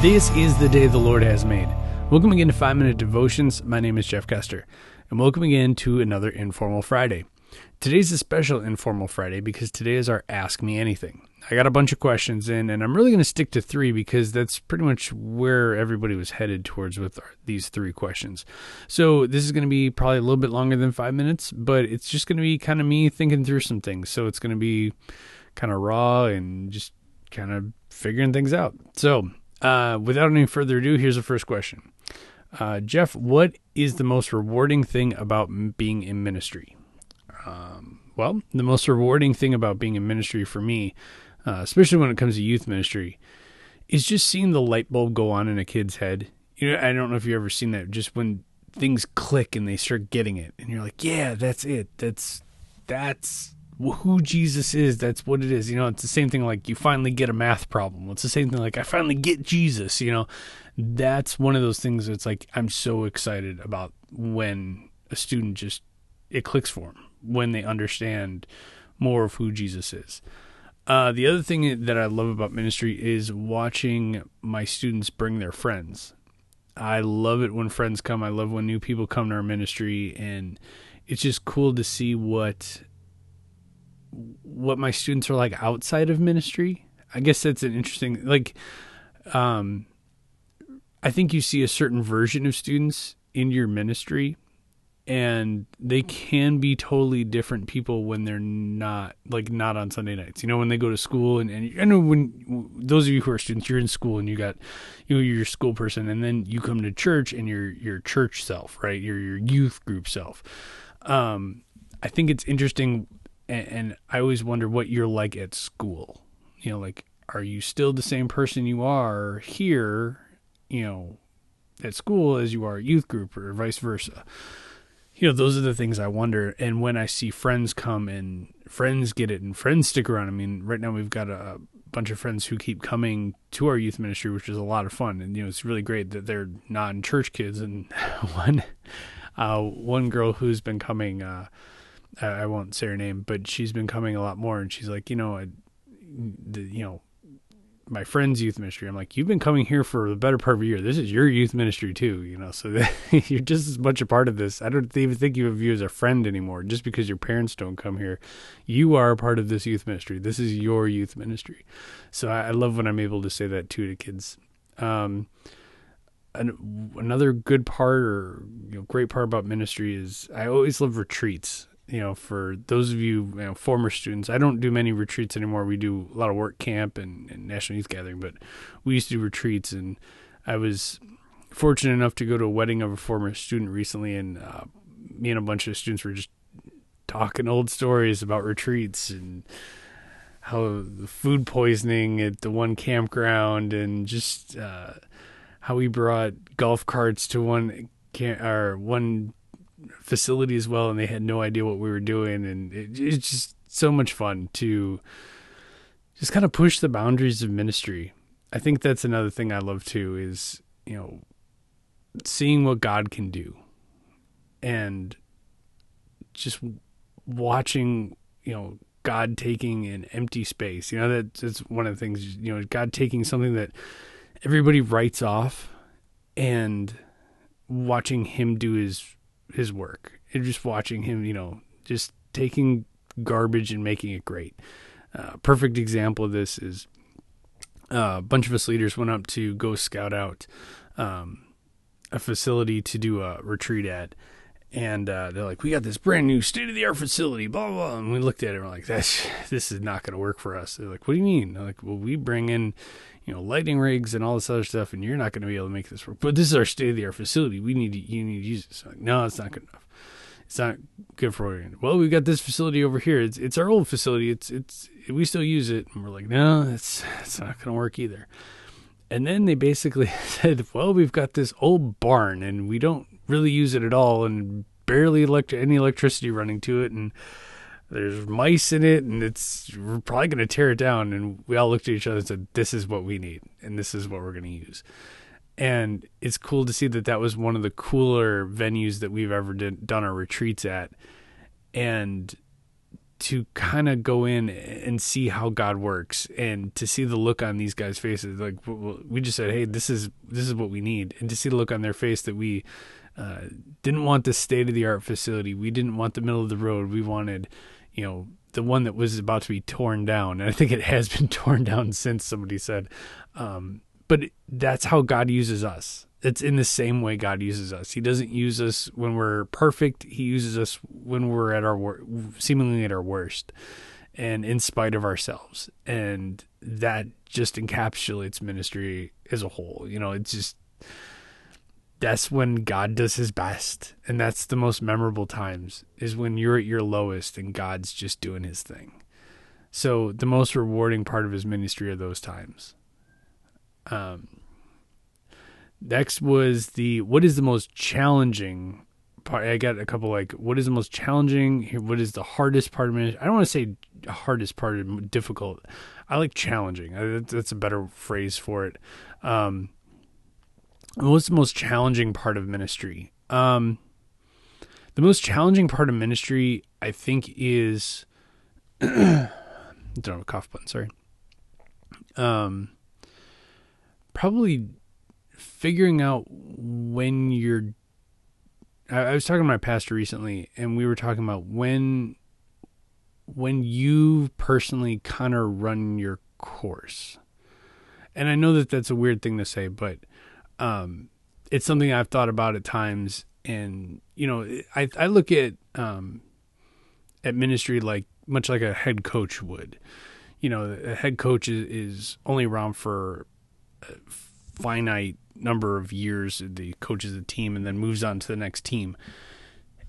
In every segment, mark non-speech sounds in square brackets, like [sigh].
This is the day the Lord has made. Welcome again to 5 Minute Devotions. My name is Jeff Custer, and welcome again to another Informal Friday. Today's a special Informal Friday because today is our Ask Me Anything. I got a bunch of questions in, and I'm really going to stick to three because that's pretty much where everybody was headed towards with our, these three questions. So this is going to be probably a little bit longer than five minutes, but it's just going to be kind of me thinking through some things. So it's going to be kind of raw and just kind of figuring things out. So uh, without any further ado, here's the first question. Uh, Jeff, what is the most rewarding thing about being in ministry? Um, well, the most rewarding thing about being in ministry for me uh, especially when it comes to youth ministry, is just seeing the light bulb go on in a kid's head. You know, I don't know if you've ever seen that. Just when things click and they start getting it, and you're like, "Yeah, that's it. That's that's who Jesus is. That's what it is." You know, it's the same thing. Like you finally get a math problem. It's the same thing. Like I finally get Jesus. You know, that's one of those things. That's like I'm so excited about when a student just it clicks for them when they understand more of who Jesus is. Uh, the other thing that I love about ministry is watching my students bring their friends. I love it when friends come. I love when new people come to our ministry, and it's just cool to see what what my students are like outside of ministry. I guess that's an interesting like. Um, I think you see a certain version of students in your ministry and they can be totally different people when they're not like not on Sunday nights. You know, when they go to school and, and I know when those of you who are students, you're in school and you got you know, you're your school person and then you come to church and you're your church self, right? You're your youth group self. Um, I think it's interesting and, and I always wonder what you're like at school. You know, like are you still the same person you are here, you know, at school as you are at youth group or vice versa? you know, those are the things I wonder. And when I see friends come and friends get it and friends stick around, I mean, right now we've got a bunch of friends who keep coming to our youth ministry, which is a lot of fun. And, you know, it's really great that they're non church kids. And [laughs] one, uh, one girl who's been coming, uh, I won't say her name, but she's been coming a lot more. And she's like, you know, I, the, you know, my friend's youth ministry. I'm like, you've been coming here for the better part of a year. This is your youth ministry too, you know. So [laughs] you're just as much a part of this. I don't even think you as a friend anymore. Just because your parents don't come here, you are a part of this youth ministry. This is your youth ministry. So I, I love when I'm able to say that too to kids. Um, an, another good part or you know, great part about ministry is I always love retreats you know, for those of you, you know, former students, I don't do many retreats anymore. We do a lot of work camp and, and National Youth Gathering, but we used to do retreats. And I was fortunate enough to go to a wedding of a former student recently, and uh, me and a bunch of students were just talking old stories about retreats and how the food poisoning at the one campground and just uh, how we brought golf carts to one camp or one facility as well, and they had no idea what we were doing, and it, it's just so much fun to just kind of push the boundaries of ministry. I think that's another thing I love too is you know seeing what God can do, and just watching you know God taking an empty space. You know that that's one of the things. You know God taking something that everybody writes off and watching Him do His his work and just watching him, you know, just taking garbage and making it great. Uh, perfect example of this is uh, a bunch of us leaders went up to go scout out um, a facility to do a retreat at. And uh, they're like, we got this brand new state of the art facility, blah, blah. And we looked at it and we're like, that's, [laughs] this is not going to work for us. They're like, what do you mean? They're like, well, we bring in, you know, lighting rigs and all this other stuff, and you're not going to be able to make this work. But this is our state of the art facility. We need to, you need to use this. Like, no, it's not good enough. It's not good for Oregon. Well, we've got this facility over here. It's it's our old facility. It's it's we still use it, and we're like, no, it's it's not going to work either. And then they basically [laughs] said, well, we've got this old barn, and we don't really use it at all, and barely elect- any electricity running to it, and there's mice in it and it's we're probably going to tear it down and we all looked at each other and said this is what we need and this is what we're going to use and it's cool to see that that was one of the cooler venues that we've ever did, done our retreats at and to kind of go in and see how God works and to see the look on these guys' faces. Like we just said, hey, this is this is what we need, and to see the look on their face that we uh, didn't want the state of the art facility. We didn't want the middle of the road. We wanted, you know, the one that was about to be torn down. And I think it has [laughs] been torn down since somebody said. Um, but that's how God uses us. It's in the same way God uses us. He doesn't use us when we're perfect. He uses us when we're at our wor- seemingly at our worst and in spite of ourselves. And that just encapsulates ministry as a whole. You know, it's just that's when God does his best. And that's the most memorable times is when you're at your lowest and God's just doing his thing. So the most rewarding part of his ministry are those times. Um, next was the what is the most challenging part? I got a couple like what is the most challenging? What is the hardest part of ministry? I don't want to say hardest part difficult. I like challenging. That's a better phrase for it. Um, what's the most challenging part of ministry? Um, the most challenging part of ministry, I think, is [clears throat] don't have a cough button. Sorry. Um, probably figuring out when you're. I, I was talking to my pastor recently, and we were talking about when when you personally kind of run your course. And I know that that's a weird thing to say, but um, it's something I've thought about at times. And you know, I I look at um, at ministry like much like a head coach would. You know, a head coach is, is only around for a finite number of years. The coaches a team and then moves on to the next team.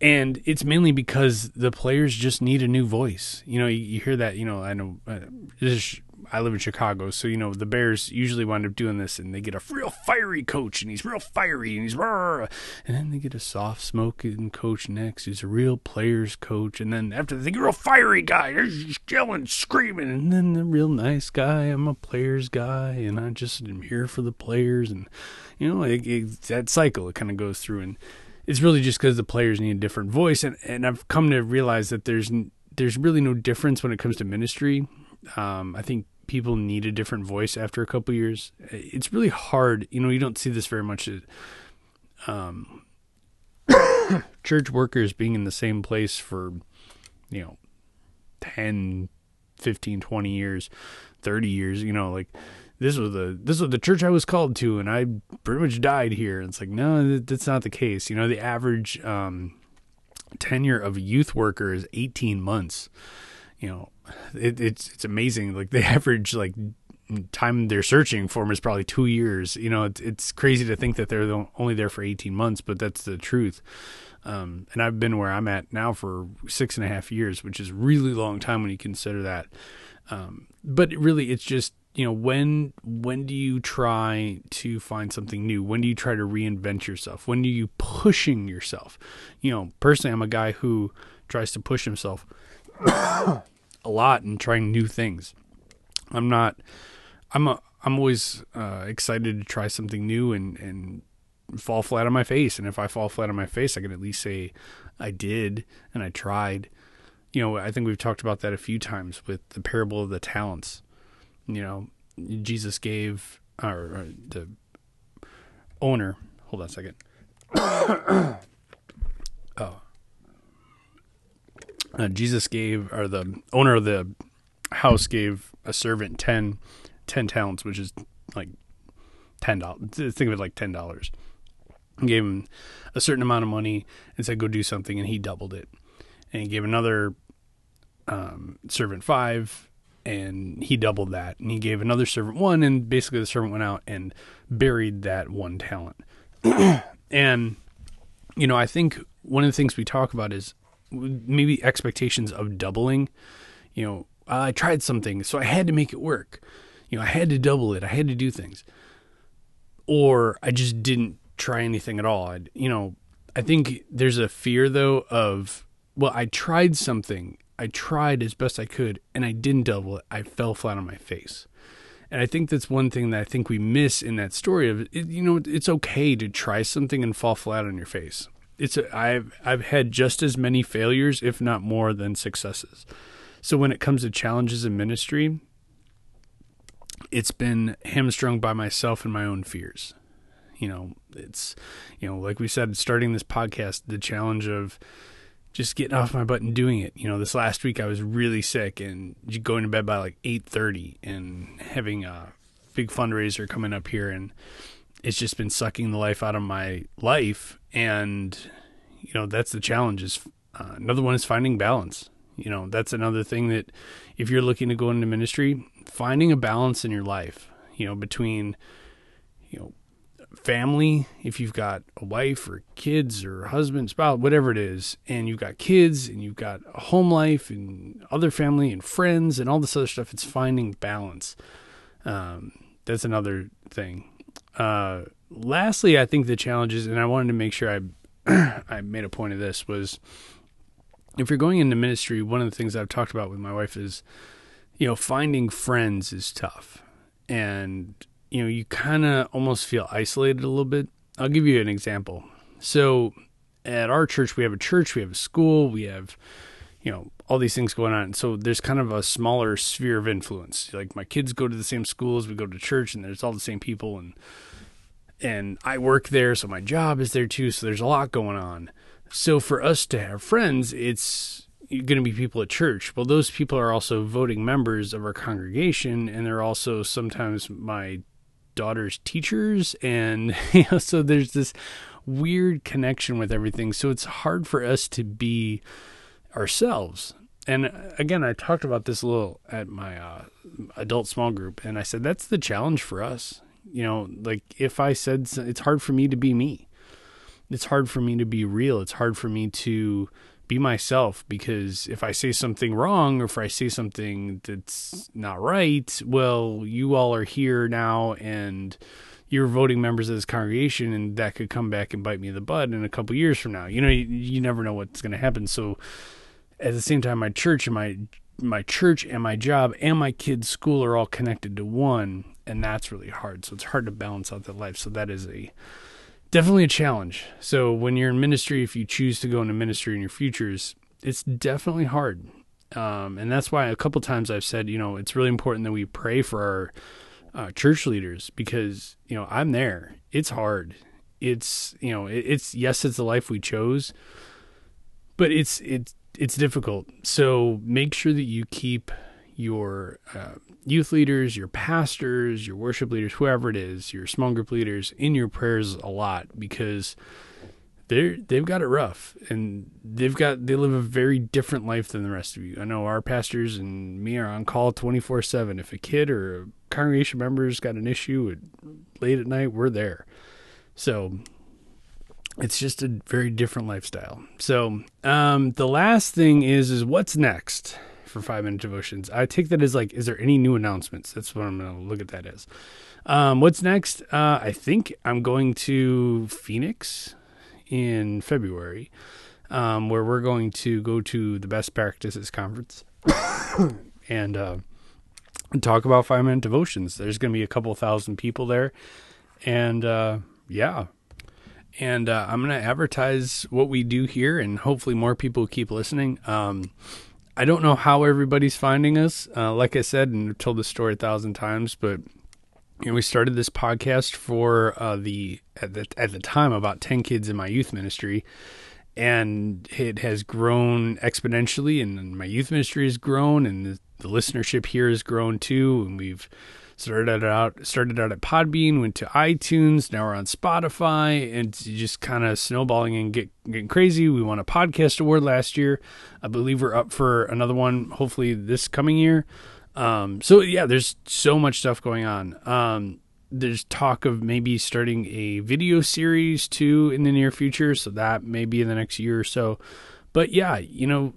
And it's mainly because the players just need a new voice. You know, you, you hear that. You know, I know uh, this is I live in Chicago, so you know the Bears usually wind up doing this, and they get a real fiery coach, and he's real fiery, and he's and then they get a soft smoking coach next, who's a real players coach, and then after they get a real fiery guy, he's yelling, screaming, and then the real nice guy, I'm a players guy, and I just am here for the players, and you know it, it, that cycle it kind of goes through, and it's really just because the players need a different voice, and and I've come to realize that there's there's really no difference when it comes to ministry. Um, I think people need a different voice after a couple years. It's really hard. You know, you don't see this very much. Um, [coughs] church workers being in the same place for, you know, 10, 15, 20 years, 30 years, you know, like this was the this was the church I was called to and I pretty much died here. It's like, no, that's not the case. You know, the average um, tenure of a youth worker is 18 months. You know, it, it's it's amazing. Like the [laughs] average like time they're searching for them is probably two years. You know, it's it's crazy to think that they're only there for eighteen months, but that's the truth. Um, and I've been where I'm at now for six and a half years, which is really long time when you consider that. Um, but really, it's just you know when when do you try to find something new? When do you try to reinvent yourself? When are you pushing yourself? You know, personally, I'm a guy who tries to push himself a lot and trying new things. I'm not. I'm a. I'm always uh, excited to try something new and and fall flat on my face. And if I fall flat on my face, I can at least say I did and I tried. You know, I think we've talked about that a few times with the parable of the talents. You know, Jesus gave or, or the owner. Hold on a second. [coughs] oh, uh, Jesus gave, or the owner of the house gave a servant 10, 10 talents, which is like ten dollars. Think of it like ten dollars. Gave him a certain amount of money and said, "Go do something," and he doubled it. And he gave another um, servant five, and he doubled that. And he gave another servant one, and basically the servant went out and buried that one talent. [clears throat] and you know, I think one of the things we talk about is maybe expectations of doubling. You know, I tried something, so I had to make it work. You know, I had to double it. I had to do things. Or I just didn't try anything at all. I, you know, I think there's a fear though of, well, I tried something. I tried as best I could and I didn't double it. I fell flat on my face. And I think that's one thing that I think we miss in that story of, you know, it's okay to try something and fall flat on your face it's a, I've I've had just as many failures, if not more, than successes. So when it comes to challenges in ministry, it's been hamstrung by myself and my own fears. You know, it's, you know, like we said, starting this podcast, the challenge of just getting off my butt and doing it. You know, this last week I was really sick and going to bed by like 8:30 and having a big fundraiser coming up here and it's just been sucking the life out of my life and you know, that's the challenge is uh, another one is finding balance. You know, that's another thing that if you're looking to go into ministry, finding a balance in your life, you know, between, you know, family, if you've got a wife or kids or husband, spouse, whatever it is, and you've got kids and you've got a home life and other family and friends and all this other stuff, it's finding balance. Um, that's another thing. Uh, lastly, I think the challenges, and I wanted to make sure I [clears throat] I made a point of this was if you're going into ministry, one of the things I've talked about with my wife is, you know, finding friends is tough. And, you know, you kind of almost feel isolated a little bit. I'll give you an example. So at our church, we have a church, we have a school, we have, you know, all these things going on. So there's kind of a smaller sphere of influence. Like my kids go to the same schools, we go to church, and there's all the same people. And, and I work there, so my job is there too. So there's a lot going on. So for us to have friends, it's going to be people at church. Well, those people are also voting members of our congregation, and they're also sometimes my daughter's teachers, and [laughs] you know, so there's this weird connection with everything. So it's hard for us to be ourselves. And again, I talked about this a little at my uh, adult small group, and I said that's the challenge for us. You know, like if I said it's hard for me to be me it's hard for me to be real. It's hard for me to be myself because if I say something wrong or if I say something that's not right, well, you all are here now and you're voting members of this congregation and that could come back and bite me in the butt in a couple years from now. You know, you, you never know what's going to happen. So at the same time, my church and my my church and my job and my kids' school are all connected to one, and that's really hard. So it's hard to balance out that life. So that is a definitely a challenge. So when you're in ministry, if you choose to go into ministry in your futures, it's definitely hard. Um, and that's why a couple times I've said, you know, it's really important that we pray for our uh, church leaders because, you know, I'm there. It's hard. It's, you know, it, it's, yes, it's the life we chose, but it's, it's, it's difficult. So make sure that you keep your uh, youth leaders, your pastors, your worship leaders, whoever it is, your small group leaders in your prayers a lot because they're they've got it rough and they've got they live a very different life than the rest of you. I know our pastors and me are on call 24/7. If a kid or a congregation member's got an issue late at night, we're there. So it's just a very different lifestyle. So, um, the last thing is is what's next? For five minute devotions. I take that as like, is there any new announcements? That's what I'm to look at that as. Um, what's next? Uh, I think I'm going to Phoenix in February, um, where we're going to go to the Best Practices Conference [coughs] and uh, talk about five minute devotions. There's to be a couple thousand people there. And uh, yeah, and uh, I'm going to advertise what we do here, and hopefully more people keep listening. Um, I don't know how everybody's finding us. Uh, like I said, and I've told the story a thousand times, but you know, we started this podcast for uh, the at the at the time about ten kids in my youth ministry, and it has grown exponentially. And my youth ministry has grown, and the, the listenership here has grown too. And we've started out started out at Podbean, went to iTunes, now we're on Spotify, and just kind of snowballing and get, getting crazy. We won a podcast award last year. I believe we're up for another one, hopefully this coming year. Um, so yeah, there's so much stuff going on. Um, there's talk of maybe starting a video series too in the near future, so that may be in the next year or so. But yeah, you know,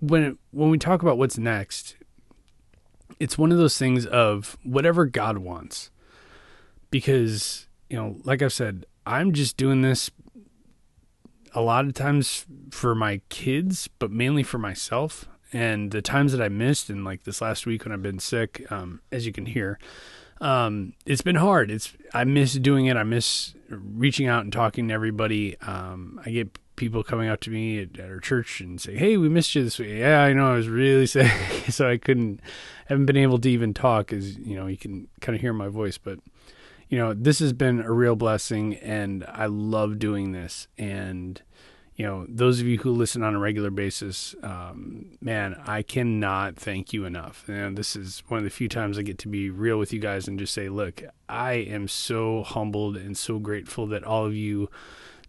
when when we talk about what's next, it's one of those things of whatever God wants. Because, you know, like I've said, I'm just doing this a lot of times for my kids, but mainly for myself. And the times that I missed, and like this last week when I've been sick, um, as you can hear, um, it's been hard. It's I miss doing it. I miss reaching out and talking to everybody. Um, I get people coming up to me at, at, our church and say, "Hey, we missed you this week." Yeah, I know I was really [laughs] sick, so I couldn't, haven't been able to even talk, as you know, you can kind of hear my voice. But you know, this has been a real blessing, and I love doing this. And you know, those of you who listen on a regular basis, um, man, I cannot thank you enough. And this is one of the few times I get to be real with you guys and just say, look, I am so humbled and so grateful that all of you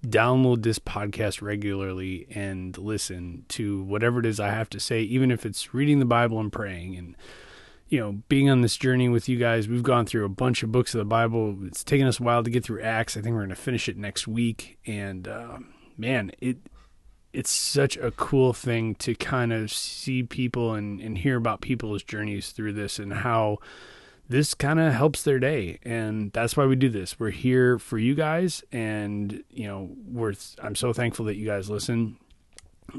download this podcast regularly and listen to whatever it is I have to say, even if it's reading the Bible and praying and you know, being on this journey with you guys, we've gone through a bunch of books of the Bible. It's taken us a while to get through Acts. I think we're going to finish it next week. And uh, man, it it's such a cool thing to kind of see people and, and hear about people's journeys through this and how this kind of helps their day and that's why we do this we're here for you guys and you know we're i'm so thankful that you guys listen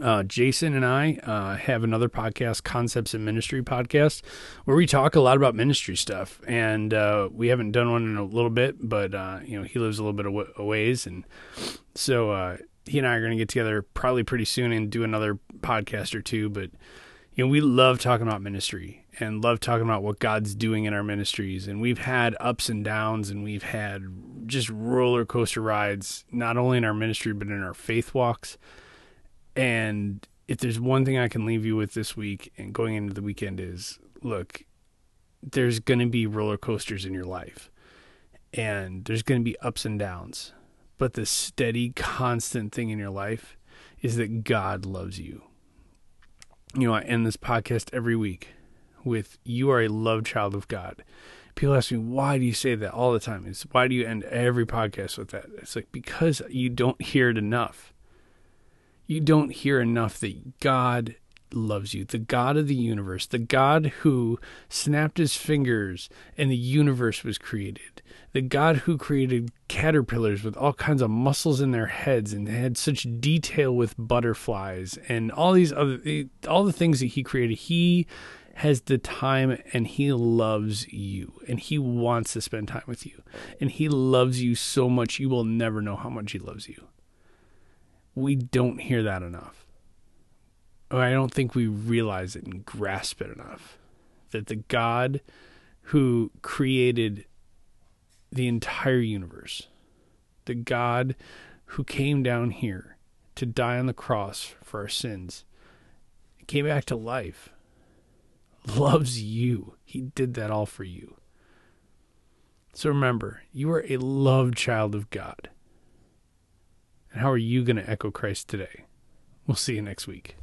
uh, Jason and I uh, have another podcast, Concepts in Ministry podcast, where we talk a lot about ministry stuff. And uh, we haven't done one in a little bit, but uh, you know he lives a little bit of ways, and so uh, he and I are going to get together probably pretty soon and do another podcast or two. But you know, we love talking about ministry and love talking about what God's doing in our ministries. And we've had ups and downs, and we've had just roller coaster rides, not only in our ministry but in our faith walks. And if there's one thing I can leave you with this week and going into the weekend is, look, there's going to be roller coasters in your life, and there's going to be ups and downs but the steady, constant thing in your life is that God loves you. You know, I end this podcast every week with You are a loved child of God. People ask me, why do you say that all the time? It's why do you end every podcast with that? It's like because you don't hear it enough. You don't hear enough that God loves you, the God of the universe, the God who snapped his fingers and the universe was created, the God who created caterpillars with all kinds of muscles in their heads and had such detail with butterflies and all these other eh, all the things that he created. He has the time and he loves you and he wants to spend time with you and he loves you so much you will never know how much he loves you. We don't hear that enough. I don't think we realize it and grasp it enough. That the God who created the entire universe, the God who came down here to die on the cross for our sins, came back to life, loves you. He did that all for you. So remember, you are a loved child of God. And how are you going to echo Christ today? We'll see you next week.